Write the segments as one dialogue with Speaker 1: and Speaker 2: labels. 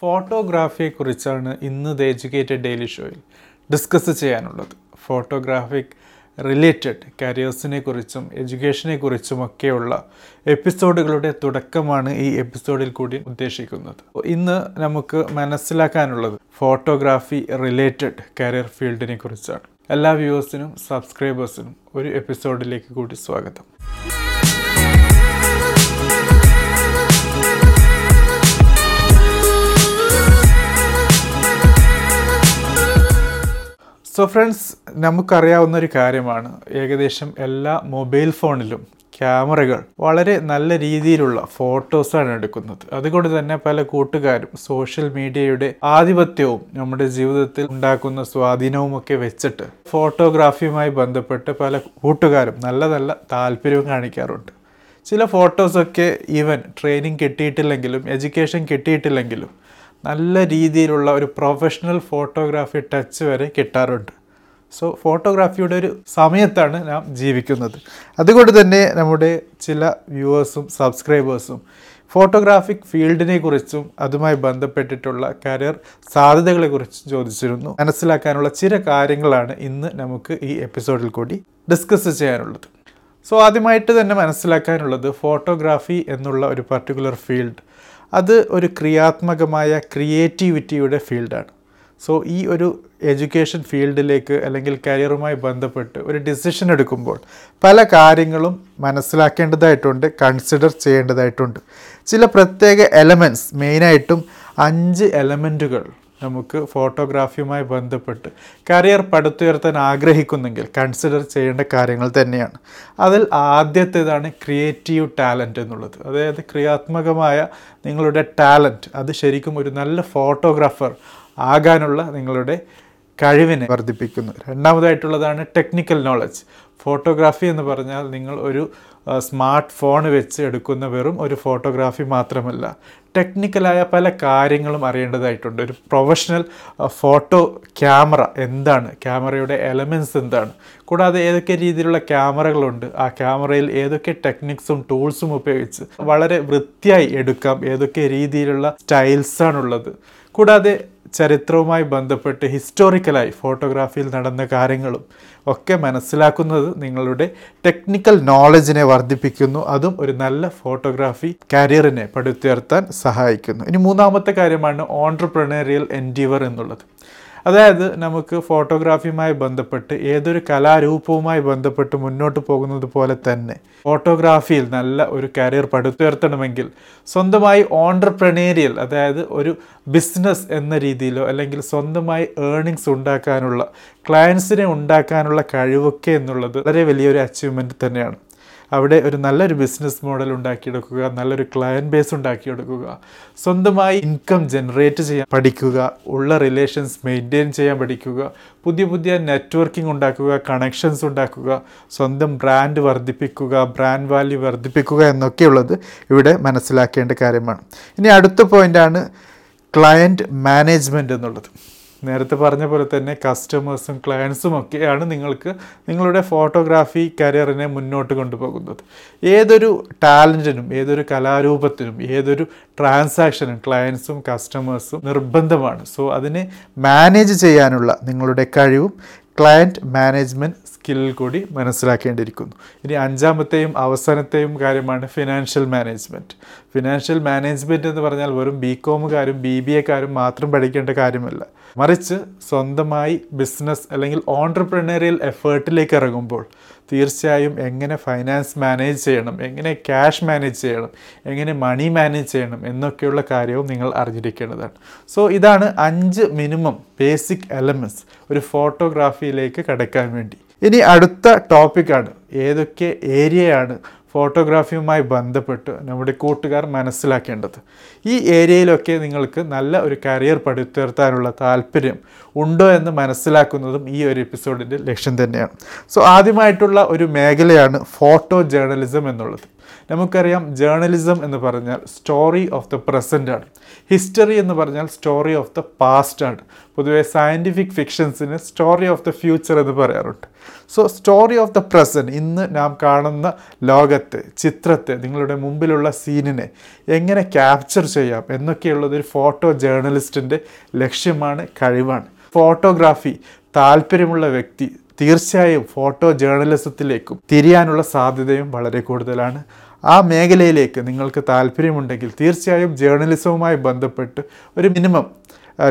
Speaker 1: ഫോട്ടോഗ്രാഫിയെക്കുറിച്ചാണ് ഇന്ന് the educated daily ഷോയിൽ discuss ചെയ്യാനുള്ളത്. ഫോട്ടോഗ്രാഫിക് റിലേറ്റഡ് കരിയേഴ്സിനെ കുറിച്ചും എഡ്യൂക്കേഷനെ കുറിച്ചുമൊക്കെയുള്ള എപ്പിസോഡുകളുടെ തുടക്കമാണ് ഈ എപ്പിസോഡിൽ കൂടി ഉദ്ദേശിക്കുന്നത്. ഇന്ന് നമുക്ക് മനസ്സിലാക്കാനുള്ളത് ഫോട്ടോഗ്രാഫി റിലേറ്റഡ് കരിയർ ഫീൽഡിനെ കുറിച്ചാണ് എല്ലാ വ്യൂവേഴ്സിനും സബ്സ്ക്രൈബേഴ്സിനും ഒരു എപ്പിസോഡിലേക്ക് കൂടി സ്വാഗതം. സോ ഫ്രണ്ട്സ് നമുക്കറിയാവുന്ന ഒരു കാര്യമാണ്. ഏകദേശം എല്ലാ മൊബൈൽ ഫോണിലും ക്യാമറകൾ വളരെ നല്ല രീതിയിലുള്ള ഫോട്ടോസാണ് എടുക്കുന്നത്. അതുകൊണ്ട് തന്നെ പല കൂട്ടുകാരും സോഷ്യൽ മീഡിയയുടെ ആധിപത്യവും നമ്മുടെ ജീവിതത്തിൽ ഉണ്ടാക്കുന്ന സ്വാധീനവും ഒക്കെ വെച്ചിട്ട് ഫോട്ടോഗ്രാഫിയുമായി ബന്ധപ്പെട്ട് പല കൂട്ടുകാരും നല്ല നല്ല താല്പര്യവും കാണിക്കാറുണ്ട്. ചില ഫോട്ടോസൊക്കെ ഈവൻ ട്രെയിനിങ് കിട്ടിയിട്ടില്ലെങ്കിലും എഡ്യൂക്കേഷൻ കിട്ടിയിട്ടില്ലെങ്കിലും നല്ല രീതിയിലുള്ള ഒരു പ്രൊഫഷണൽ ഫോട്ടോഗ്രാഫി ടച്ച് വരെ കിട്ടാറുണ്ട്. സോ ഫോട്ടോഗ്രാഫിയുടെ ഒരു സമയത്താണ് നാം ജീവിക്കുന്നത്. അതുകൊണ്ട് തന്നെ നമ്മുടെ ചില വ്യൂവേഴ്സും സബ്സ്ക്രൈബേഴ്സും ഫോട്ടോഗ്രാഫിക് ഫീൽഡിനെ കുറിച്ചും അതുമായി ബന്ധപ്പെട്ടിട്ടുള്ള കരിയർ സാധ്യതകളെക്കുറിച്ചും ചോദിച്ചിരുന്നു. മനസ്സിലാക്കാനുള്ള ചില കാര്യങ്ങളാണ് ഇന്ന് നമുക്ക് ഈ എപ്പിസോഡിൽ കൂടി ഡിസ്കസ് ചെയ്യാനുള്ളത്. സോ ആദ്യമായിട്ട് തന്നെ മനസ്സിലാക്കാനുള്ളത് ഫോട്ടോഗ്രാഫി എന്നുള്ള ഒരു പർട്ടിക്കുലർ ഫീൽഡ് അത് ഒരു ക്രിയാത്മകമായ ക്രിയേറ്റിവിറ്റിയുടെ ഫീൽഡാണ്. സോ ഈ ഒരു എഡ്യൂക്കേഷൻ ഫീൽഡിലേക്ക് അല്ലെങ്കിൽ കരിയറുമായി ബന്ധപ്പെട്ട് ഒരു ഡിസിഷൻ എടുക്കുമ്പോൾ പല കാര്യങ്ങളും മനസ്സിലാക്കേണ്ടതായിട്ടുണ്ട് കൺസിഡർ ചെയ്യേണ്ടതായിട്ടുണ്ട്. ചില പ്രത്യേക എലമെന്റ്സ് മെയിനായിട്ടും അഞ്ച് എലമെന്റുകൾ നമുക്ക് ഫോട്ടോഗ്രാഫിയുമായി ബന്ധപ്പെട്ട് കരിയർ പടുത്തുയർത്താൻ ആഗ്രഹിക്കുന്നെങ്കിൽ കൺസിഡർ ചെയ്യേണ്ട കാര്യങ്ങൾ തന്നെയാണ്. അതിൽ ആദ്യത്തേതാണ് ക്രിയേറ്റീവ് ടാലന്റ് എന്നുള്ളത്. അതായത് ക്രിയാത്മകമായ നിങ്ങളുടെ ടാലന്റ് അത് ശരിക്കും ഒരു നല്ല ഫോട്ടോഗ്രാഫർ ആകാനുള്ള നിങ്ങളുടെ കഴിവിനെ വർദ്ധിപ്പിക്കുന്നു. രണ്ടാമതായിട്ടുള്ളതാണ് ടെക്നിക്കൽ നോളജ് ഫോട്ടോഗ്രാഫി എന്ന് പറഞ്ഞാൽ നിങ്ങൾ ഒരു സ്മാർട്ട് ഫോൺ വെച്ച് എടുക്കുന്ന വെറും ഒരു ഫോട്ടോഗ്രാഫി മാത്രമല്ല. ടെക്നിക്കലായ പല കാര്യങ്ങളും അറിയേണ്ടതായിട്ടുണ്ട്. ഒരു പ്രൊഫഷണൽ ഫോട്ടോ ക്യാമറ എന്താണ്? ക്യാമറയുടെ എലമെൻസ് എന്താണ്? കൂടാതെ ഏതൊക്കെ രീതിയിലുള്ള ക്യാമറകളുണ്ട് ആ ക്യാമറയിൽ ഏതൊക്കെ ടെക്നിക്സും ടൂൾസും ഉപയോഗിച്ച് വളരെ വൃത്തിയായി എടുക്കാം. ഏതൊക്കെ രീതിയിലുള്ള സ്റ്റൈൽസാണുള്ളത് കൂടാതെ ചരിത്രവുമായി ബന്ധപ്പെട്ട് ഹിസ്റ്റോറിക്കലായി ഫോട്ടോഗ്രാഫിയിൽ നടന്ന കാര്യങ്ങളും ഒക്കെ മനസ്സിലാക്കുന്നത് നിങ്ങളുടെ ടെക്നിക്കൽ നോളജിനെ വർദ്ധിപ്പിക്കുന്നു. അതും ഒരു നല്ല ഫോട്ടോഗ്രാഫി കരിയറിനെ പടുത്തുയർത്താൻ സഹായിക്കുന്നു. ഇനി മൂന്നാമത്തെ കാര്യമാണ് ഓൺട്രപ്രണേറിയൽ എൻഡീവർ എന്നുള്ളത്. അതായത് നമുക്ക് ഫോട്ടോഗ്രാഫിയുമായി ബന്ധപ്പെട്ട് ഏതൊരു കലാരൂപവുമായി ബന്ധപ്പെട്ട് മുന്നോട്ട് പോകുന്നത് പോലെ തന്നെ ഫോട്ടോഗ്രാഫിയിൽ നല്ല ഒരു കരിയർ പടുത്തുയർത്തണമെങ്കിൽ സ്വന്തമായി ഓണ്ടർപ്രണേരിയൽ അതായത് ഒരു ബിസിനസ് എന്ന രീതിയിലോ അല്ലെങ്കിൽ സ്വന്തമായി ഏർണിങ്സ് ഉണ്ടാക്കാനുള്ള ക്ലയൻസിനെ ഉണ്ടാക്കാനുള്ള കഴിവൊക്കെ എന്നുള്ളത് വളരെ വലിയൊരു അച്ചീവ്മെന്റ് തന്നെയാണ്. അവിടെ ഒരു നല്ലൊരു ബിസിനസ് മോഡൽ ഉണ്ടാക്കിയെടുക്കുക നല്ലൊരു ക്ലയന്റ് ബേസ് ഉണ്ടാക്കിയെടുക്കുക സ്വന്തമായി ഇൻകം ജനറേറ്റ് ചെയ്യാൻ പഠിക്കുക ഉള്ള റിലേഷൻസ് മെയിന്റെയിൻ ചെയ്യാൻ പഠിക്കുക പുതിയ പുതിയ നെറ്റ്വർക്കിംഗ് ഉണ്ടാക്കുക കണക്ഷൻസ് ഉണ്ടാക്കുക സ്വന്തം ബ്രാൻഡ് വർദ്ധിപ്പിക്കുക ബ്രാൻഡ് വാല്യൂ വർദ്ധിപ്പിക്കുക എന്നൊക്കെയുള്ളത് ഇവിടെ മനസ്സിലാക്കേണ്ട കാര്യമാണ്. ഇനി അടുത്ത പോയിന്റാണ് ക്ലയന്റ് മാനേജ്മെന്റ് എന്നുള്ളത്. നേരത്തെ പറഞ്ഞ പോലെ തന്നെ കസ്റ്റമേഴ്സും ക്ലയൻസും ഒക്കെയാണ് നിങ്ങൾക്ക് നിങ്ങളുടെ ഫോട്ടോഗ്രാഫി കരിയറിനെ മുന്നോട്ട് കൊണ്ടുപോകുന്നത്. ഏതൊരു ടാലന്റിനും ഏതൊരു കലാരൂപത്തിനും ഏതൊരു ട്രാൻസാക്ഷനും ക്ലയൻസും കസ്റ്റമേഴ്സും നിർബന്ധമാണ്. സോ അതിനെ മാനേജ് ചെയ്യാനുള്ള നിങ്ങളുടെ കഴിവും ക്ലയന്റ് മാനേജ്മെന്റ് സ്കില്ലിൽ കൂടി മനസ്സിലാക്കേണ്ടിയിരിക്കുന്നു. ഇനി അഞ്ചാമത്തെയും അവസാനത്തെയും കാര്യമാണ് ഫിനാൻഷ്യൽ മാനേജ്മെന്റ് ഫിനാൻഷ്യൽ മാനേജ്മെന്റ് എന്ന് പറഞ്ഞാൽ വെറും ബി കോമുകാരും ബി ബി എക്കാരും മാത്രം പഠിക്കേണ്ട കാര്യമല്ല. മറിച്ച് സ്വന്തമായി ബിസിനസ് അല്ലെങ്കിൽ ഓൺട്രപ്രണറിയൽ എഫേർട്ടിലേക്ക് ഇറങ്ങുമ്പോൾ തീർച്ചയായും എങ്ങനെ ഫൈനാൻസ് മാനേജ് ചെയ്യണം എങ്ങനെ ക്യാഷ് മാനേജ് ചെയ്യണം എങ്ങനെ മണി മാനേജ് ചെയ്യണം എന്നൊക്കെയുള്ള കാര്യവും നിങ്ങൾ അറിഞ്ഞിരിക്കേണ്ടതാണ്. സോ ഇതാണ് അഞ്ച് മിനിമം ബേസിക് എലമെന്റ്സ് ഒരു ഫോട്ടോഗ്രാഫിയിലേക്ക് കടക്കാൻ വേണ്ടി. ഇനി അടുത്ത ടോപ്പിക്കാണ് ഏതൊക്കെ ഏരിയയാണ് ഫോട്ടോഗ്രാഫിയുമായി ബന്ധപ്പെട്ട് നമ്മുടെ കൂട്ടുകാർ മനസ്സിലാക്കേണ്ടത്. ഈ ഏരിയയിലൊക്കെ നിങ്ങൾക്ക് നല്ല ഒരു കരിയർ പടുത്തുയർത്താനുള്ള താല്പര്യം ഉണ്ടോ എന്ന് മനസ്സിലാക്കുന്നതും ഈ ഒരു എപ്പിസോഡിന്റെ ലക്ഷ്യം തന്നെയാണ്. സോ ആദ്യമായിട്ടുള്ള ഒരു മേഖലയാണ് ഫോട്ടോ ജേർണലിസം എന്നുള്ളത്. നമുക്കറിയാം ജേർണലിസം എന്ന് പറഞ്ഞാൽ സ്റ്റോറി ഓഫ് ദ പ്രസന്റ് ആണ്. ഹിസ്റ്ററി എന്ന് പറഞ്ഞാൽ സ്റ്റോറി ഓഫ് ദ പാസ്റ്റ് ആണ്. പൊതുവേ സയന്റിഫിക് ഫിക്ഷൻസിന് സ്റ്റോറി ഓഫ് ദ ഫ്യൂച്ചർ എന്ന് പറയാറുണ്ട്. So story of the present ഇന്ന് നാം കാണുന്ന ലോകത്തെ ചിത്രത്തെ നിങ്ങളുടെ മുമ്പിലുള്ള സീനിനെ എങ്ങനെ ക്യാപ്ചർ ചെയ്യാം എന്നൊക്കെയുള്ളത് ഒരു ഫോട്ടോ ജേർണലിസ്റ്റിന്റെ ലക്ഷ്യമാണ് കഴിവാണ്. ഫോട്ടോഗ്രാഫി താല്പര്യമുള്ള വ്യക്തി തീർച്ചയായും ഫോട്ടോ ജേർണലിസത്തിലേക്കും തിരിയാനുള്ള സാധ്യതയും വളരെ കൂടുതലാണ്. ആ മേഖലയിലേക്ക് നിങ്ങൾക്ക് താല്പര്യമുണ്ടെങ്കിൽ തീർച്ചയായും ജേർണലിസവുമായി ബന്ധപ്പെട്ട് ഒരു മിനിമം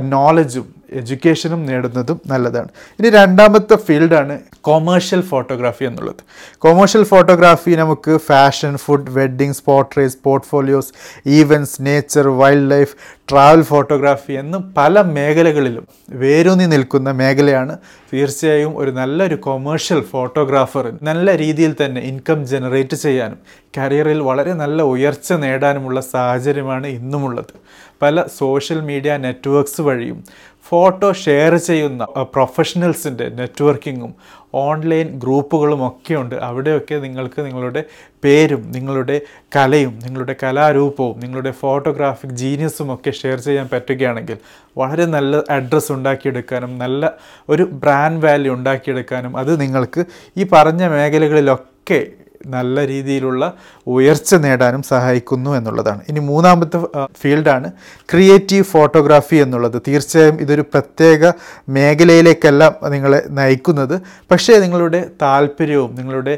Speaker 1: നോളജും എഡ്യൂക്കേഷനും നേടുന്നതും നല്ലതാണ്. ഇനി രണ്ടാമത്തെ ഫീൽഡാണ് കൊമേഴ്ഷ്യൽ ഫോട്ടോഗ്രാഫി എന്നുള്ളത്. കൊമേഴ്ഷ്യൽ ഫോട്ടോഗ്രാഫി നമുക്ക് fashion food weddings portraits portfolios events nature wildlife travel photography എന്നും പല മേഖലകളിലും വേരൂന്നി നിൽക്കുന്ന മേഖലയാണ് തീർച്ചയായും ഒരു നല്ലൊരു കൊമേഴ്ഷ്യൽ ഫോട്ടോഗ്രാഫർ നല്ല രീതിയിൽ തന്നെ ഇൻകം ജനറേറ്റ് ചെയ്യാനും കരിയറിൽ വളരെ നല്ല ഉയർച്ച നേടാനുമുള്ള സാഹചര്യമാണ് ഇന്നുമുള്ളത്. പല സോഷ്യൽ മീഡിയ നെറ്റ്വർക്ക്സ് വഴിയും ഫോട്ടോ ഷെയർ ചെയ്യുന്ന പ്രൊഫഷണൽസിന്റെ നെറ്റ്വർക്കിങ്ങും ഓൺലൈൻ ഗ്രൂപ്പുകളും ഒക്കെ ഉണ്ട്. അവിടെയൊക്കെ നിങ്ങൾക്ക് നിങ്ങളുടെ പേരും നിങ്ങളുടെ കലയും നിങ്ങളുടെ കലാരൂപവും നിങ്ങളുടെ ഫോട്ടോഗ്രാഫിക് ജീനിയസും ഒക്കെ ഷെയർ ചെയ്യാൻ പറ്റുകയാണെങ്കിൽ വളരെ നല്ല അഡ്രസ്സ് ഉണ്ടാക്കിയെടുക്കാനും നല്ല ഒരു ബ്രാൻഡ് വാല്യൂ ഉണ്ടാക്കിയെടുക്കാനും അത് നിങ്ങൾക്ക് ഈ പറഞ്ഞ മേഖലകളിലൊക്കെ നല്ല രീതിയിലുള്ള ഉയർച്ച നേടാനും സഹായിക്കുന്നു എന്നുള്ളതാണ്. ഇനി മൂന്നാമത്തെ ഫീൽഡാണ് ക്രിയേറ്റീവ് ഫോട്ടോഗ്രാഫി എന്നുള്ളത്. തീർച്ചയായും ഇതൊരു പ്രത്യേക മേഖലയിലേക്കല്ല നിങ്ങളെ നയിക്കുന്നത്. പക്ഷേ നിങ്ങളുടെ താല്പര്യവും നിങ്ങളുടെ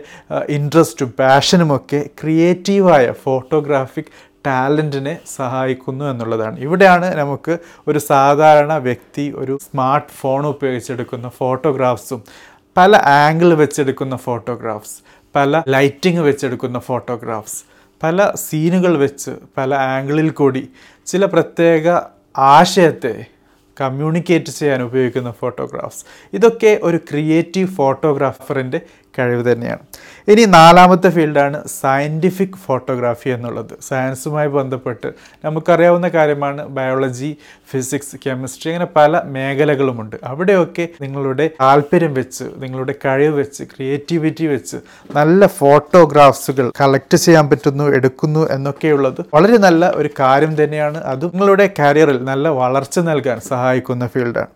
Speaker 1: ഇൻട്രസ്റ്റും പാഷനുമൊക്കെ ക്രിയേറ്റീവായ ഫോട്ടോഗ്രാഫിക് ടാലന്റിനെ സഹായിക്കുന്നു എന്നുള്ളതാണ്. ഇവിടെയാണ് നമുക്ക് ഒരു സാധാരണ വ്യക്തി ഒരു സ്മാർട്ട് ഫോൺ ഉപയോഗിച്ചെടുക്കുന്ന ഫോട്ടോഗ്രാഫ്സും പല ആംഗിൾ വെച്ചെടുക്കുന്ന ഫോട്ടോഗ്രാഫ്സ് പല ലൈറ്റിംഗ് വെച്ചെടുക്കുന്ന ഫോട്ടോഗ്രാഫ്സ് പല സീനുകൾ വെച്ച് പല ആംഗിളിൽ കൂടി ചില പ്രത്യേക ആശയത്തെ കമ്മ്യൂണിക്കേറ്റ് ചെയ്യാൻ ഉപയോഗിക്കുന്ന ഫോട്ടോഗ്രാഫ്സ് ഇതൊക്കെ ഒരു ക്രിയേറ്റീവ് ഫോട്ടോഗ്രാഫറിന്റെ കഴിവ് തന്നെയാണ്. ഇനി നാലാമത്തെ ഫീൽഡാണ് സയന്റിഫിക് ഫോട്ടോഗ്രാഫി എന്നുള്ളത്. സയൻസുമായി ബന്ധപ്പെട്ട് നമുക്കറിയാവുന്ന കാര്യമാണ് ബയോളജി ഫിസിക്സ് കെമിസ്ട്രി അങ്ങനെ പല മേഖലകളുമുണ്ട്. അവിടെയൊക്കെ നിങ്ങളുടെ താല്പര്യം വെച്ച് നിങ്ങളുടെ കഴിവ് വെച്ച് ക്രിയേറ്റിവിറ്റി വെച്ച് നല്ല ഫോട്ടോഗ്രാഫ്സുകൾ കളക്ട് ചെയ്യാൻ പറ്റുന്നു എടുക്കുന്നു എന്നൊക്കെയുള്ളത് വളരെ നല്ല ഒരു കാര്യം തന്നെയാണ്. അത് നിങ്ങളുടെ കരിയറിൽ നല്ല വളർച്ച നൽകാൻ സഹായിക്കുന്ന ഫീൽഡാണ്.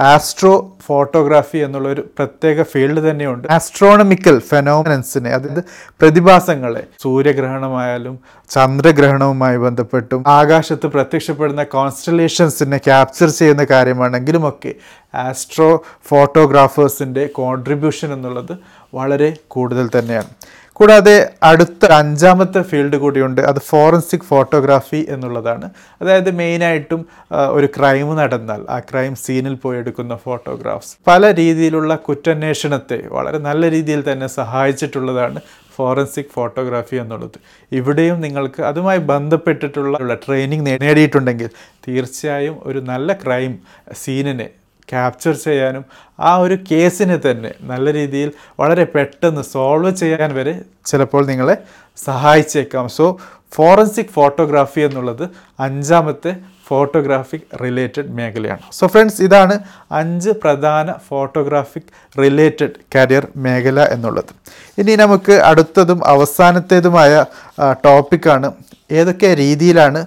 Speaker 1: ആസ്ട്രോ ഫോട്ടോഗ്രാഫി എന്നുള്ള ഒരു പ്രത്യേക ഫീൽഡ് തന്നെയുണ്ട്. ആസ്ട്രോണമിക്കൽ ഫെനോമിനൻസിനെ അതായത് പ്രതിഭാസങ്ങളെ. സൂര്യഗ്രഹണമായാലും ചന്ദ്രഗ്രഹണവുമായി ബന്ധപ്പെട്ടും ആകാശത്ത് പ്രത്യക്ഷപ്പെടുന്ന കോൺസ്റ്റലേഷൻസിനെ ക്യാപ്ചർ ചെയ്യുന്ന കാര്യമാണെങ്കിലുമൊക്കെ ആസ്ട്രോ ഫോട്ടോഗ്രാഫേഴ്സിന്റെ കോൺട്രിബ്യൂഷൻ എന്നുള്ളത് വളരെ കൂടുതൽ തന്നെയാണ്. കൂടാതെ അടുത്ത അഞ്ചാമത്തെ ഫീൽഡ് കൂടിയുണ്ട്. അത് ഫോറൻസിക് ഫോട്ടോഗ്രാഫി എന്നുള്ളതാണ്. അതായത് മെയിനായിട്ടും ഒരു ക്രൈം നടന്നാൽ ആ ക്രൈം സീനിൽ പോയി എടുക്കുന്ന ഫോട്ടോഗ്രാഫ്സ്. പല രീതിയിലുള്ള കുറ്റാന്വേഷണത്തെ വളരെ നല്ല രീതിയിൽ തന്നെ സഹായിച്ചിട്ടുള്ളതാണ് ഫോറൻസിക് ഫോട്ടോഗ്രാഫി എന്നുള്ളത്. ഇവിടെയും നിങ്ങൾക്ക് അതുമായി ബന്ധപ്പെട്ടിട്ടുള്ള ട്രെയിനിങ് നേടിയിട്ടുണ്ടെങ്കിൽ തീർച്ചയായും ഒരു നല്ല ക്രൈം സീനിനെ ക്യാപ്ചർ ചെയ്യാനും ആ ഒരു കേസിനെ തന്നെ നല്ല രീതിയിൽ വളരെ പെട്ടെന്ന് സോൾവ് ചെയ്യാൻ വരെ ചിലപ്പോൾ നിങ്ങളെ സഹായിച്ചേക്കാം. സോ ഫോറൻസിക് ഫോട്ടോഗ്രാഫി എന്നുള്ളത് അഞ്ചാമത്തെ ഫോട്ടോഗ്രാഫിക് റിലേറ്റഡ് മേഖലയാണ്. സോ ഫ്രണ്ട്സ് ഇതാണ് അഞ്ച് പ്രധാന ഫോട്ടോഗ്രാഫിക് റിലേറ്റഡ് കരിയർ മേഖല എന്നുള്ളത്. ഇനി നമുക്ക് അടുത്തതും അവസാനത്തേതുമായ ടോപ്പിക്കാണ് ഏതൊക്കെ രീതിയിലാണ്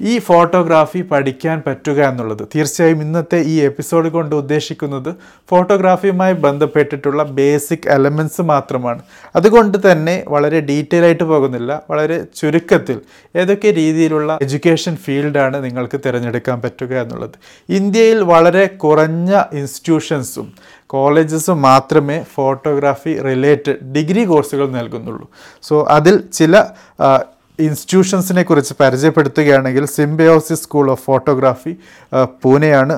Speaker 1: ഈ ഫോട്ടോഗ്രാഫി പഠിക്കാൻ പറ്റുക എന്നുള്ളത്. തീർച്ചയായും ഇന്നത്തെ ഈ എപ്പിസോഡ് കൊണ്ട് ഉദ്ദേശിക്കുന്നത് ഫോട്ടോഗ്രാഫിയുമായി ബന്ധപ്പെട്ടിട്ടുള്ള ബേസിക് എലമെന്റ്സ് മാത്രമാണ്. അതുകൊണ്ട് തന്നെ വളരെ ഡീറ്റെയിൽ ആയിട്ട് പോകുന്നില്ല. വളരെ ചുരുക്കത്തിൽ ഏതൊക്കെ രീതിയിലുള്ള എഡ്യൂക്കേഷൻ ഫീൽഡാണ് നിങ്ങൾക്ക് തിരഞ്ഞെടുക്കാൻ പറ്റുക എന്നുള്ളത്. ഇന്ത്യയിൽ വളരെ കുറഞ്ഞ ഇൻസ്റ്റിറ്റ്യൂഷൻസും കോളേജസും മാത്രമേ ഫോട്ടോഗ്രാഫി റിലേറ്റഡ് ഡിഗ്രി കോഴ്സുകൾ നൽകുന്നുള്ളൂ. സോ അതിൽ ചില ഇൻസ്റ്റിറ്റ്യൂഷൻസിനെ കുറിച്ച് പരിചയപ്പെടുത്തുകയാണെങ്കിൽ സിംബയോസിസ് സ്കൂൾ ഓഫ് ഫോട്ടോഗ്രാഫി പൂനെയാണ്.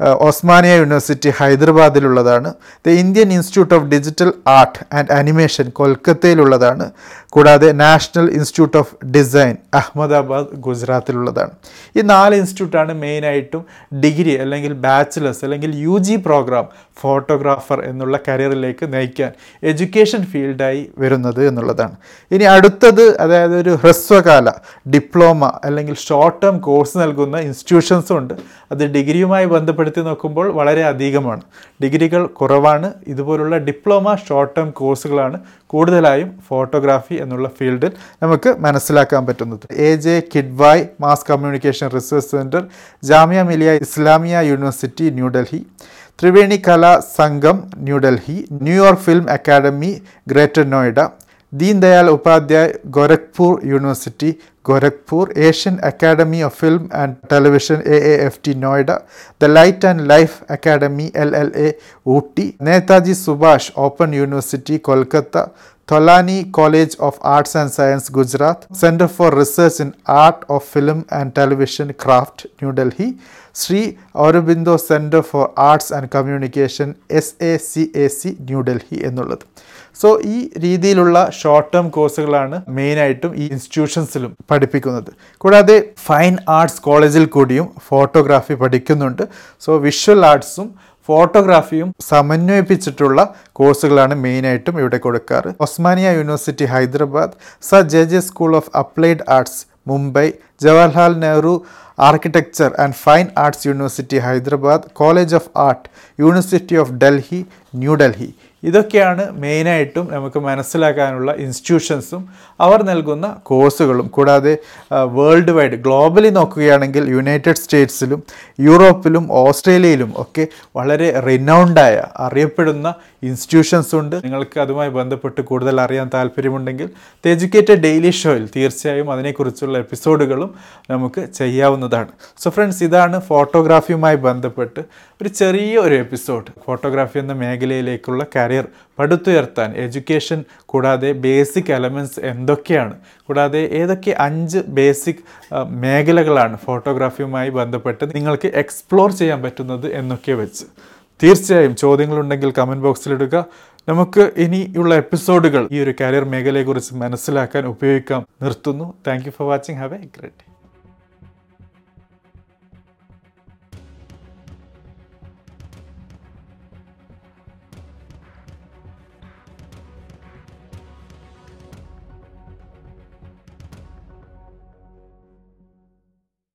Speaker 1: Osmania university ഹൈദരാബാദിലുള്ളതാണ്. The Indian institute of digital art and animation കൊൽക്കത്തയിലുള്ളതാണ്. കൂടാതെ national institute of design Ahmedabad ഗുജറാത്തിലുള്ളതാണ്. ഈ നാല് ഇൻസ്റ്റിറ്റ്യൂട്ടാണ് മെയിനായിട്ടും ഡിഗ്രി അല്ലെങ്കിൽ ബാച്ചിലേഴ്സ് അല്ലെങ്കിൽ യു ജി പ്രോഗ്രാം ഫോട്ടോഗ്രാഫർ എന്നുള്ള കരിയറിലേക്ക് നയിക്കാൻ എഡ്യൂക്കേഷൻ ഫീൽഡായി വരുന്നത് എന്നുള്ളതാണ്. ഇനി അടുത്തത് അതായത് ഒരു ഹ്രസ്വകാല ഡിപ്ലോമ അല്ലെങ്കിൽ ഷോർട്ട് ടേം കോഴ്സ് നൽകുന്ന ഇൻസ്റ്റിറ്റ്യൂഷൻസും ഉണ്ട്. അത് ഡിഗ്രിയുമായി ബന്ധപ്പെട്ട് താരതമ്യപ്പെടുത്തി നോക്കുമ്പോൾ വളരെ അധികമാണ്. ഡിഗ്രികൾ കുറവാണ്. ഇതുപോലുള്ള ഡിപ്ലോമ ഷോർട്ട് ടേം കോഴ്സുകളാണ് കൂടുതലായും ഫോട്ടോഗ്രാഫി എന്നുള്ള ഫീൽഡിൽ നമുക്ക് മനസ്സിലാക്കാൻ പറ്റുന്നത്. A J Kidwai mass communication research centre Jamia Millia Islamia university New Delhi Triveni Kala Sangam New Delhi New York film academy greater Noida Deen Dayal Upadhyay Gorakhpur university Gorakhpur Asian academy of film and television A A F T Noida the light and life academy L L A Ooty Netaji Subhash open university Kolkata Tolani college of arts and science Gujarat centre for research in art of film and television craft New Delhi Sri Aurobindo centre for arts and communication S A C A C New Delhi എന്നുള്ളത്. So ഈ രീതിയിലുള്ള short term കോഴ്സുകളാണ് മെയിനായിട്ടും ഈ ഇൻസ്റ്റിറ്റ്യൂഷൻസിലും പഠിപ്പിക്കുന്നത്. കൂടാതെ fine arts കോളേജിൽ കൂടിയും ഫോട്ടോഗ്രാഫി പഠിക്കുന്നുണ്ട്. സോ വിഷ്വൽ ആർട്സും ഫോട്ടോഗ്രാഫിയും സമന്വയിപ്പിച്ചിട്ടുള്ള കോഴ്സുകളാണ് മെയിനായിട്ടും ഇവിടെ കൊടുക്കാറ്. Osmania university Hyderabad sir J J school of applied arts Mumbai Jawaharlal Nehru architecture and fine arts university Hyderabad college of art university of Delhi New Delhi ഇതൊക്കെയാണ് മെയിനായിട്ടും നമുക്ക് മനസ്സിലാക്കാനുള്ള ഇൻസ്റ്റിറ്റ്യൂഷൻസും അവർ നൽകുന്ന കോഴ്സുകളും. കൂടാതെ വേൾഡ് വൈഡ് ഗ്ലോബലി നോക്കുകയാണെങ്കിൽ യുണൈറ്റഡ് സ്റ്റേറ്റ്സിലും യൂറോപ്പിലും ഓസ്ട്രേലിയയിലും ഒക്കെ വളരെ റിനൗണ്ടായ അറിയപ്പെടുന്ന ഇൻസ്റ്റിറ്റ്യൂഷൻസ് ഉണ്ട്. നിങ്ങൾക്ക് അതുമായി ബന്ധപ്പെട്ട് കൂടുതൽ അറിയാൻ താല്പര്യമുണ്ടെങ്കിൽ ദ എജ്യൂക്കേറ്റഡ് ഡെയിലി ഷോയിൽ തീർച്ചയായും അതിനെക്കുറിച്ചുള്ള എപ്പിസോഡുകളും നമുക്ക് ചെയ്യാവുന്നതാണ്. സോ ഫ്രണ്ട്സ് ഇതാണ് ഫോട്ടോഗ്രാഫിയുമായി ബന്ധപ്പെട്ട് ഒരു ചെറിയ ഒരു എപ്പിസോഡ്. ഫോട്ടോഗ്രാഫി എന്ന മേഖലയിലേക്കുള്ള കരിയർ പടുത്തുയർത്താൻ എഡ്യൂക്കേഷൻ കൂടാതെ ബേസിക് എലമെന്റ്സ് എന്തൊക്കെയാണ്? കൂടാതെ ഏതൊക്കെ അഞ്ച് ബേസിക് മേഖലകളാണ് ഫോട്ടോഗ്രാഫിയുമായി ബന്ധപ്പെട്ട് നിങ്ങൾക്ക് എക്സ്പ്ലോർ ചെയ്യാൻ പറ്റുന്നത് എന്നൊക്കെ വെച്ച്. തീർച്ചയായും ചോദ്യങ്ങളുണ്ടെങ്കിൽ കമന്റ് ബോക്സിലിടുക നമുക്ക് ഇനിയുള്ള എപ്പിസോഡുകൾ ഈ ഒരു കരിയർ മേഖലയെക്കുറിച്ച് മനസ്സിലാക്കാൻ ഉപയോഗിക്കാം. നിർത്തുന്നു. Thank for watching have a great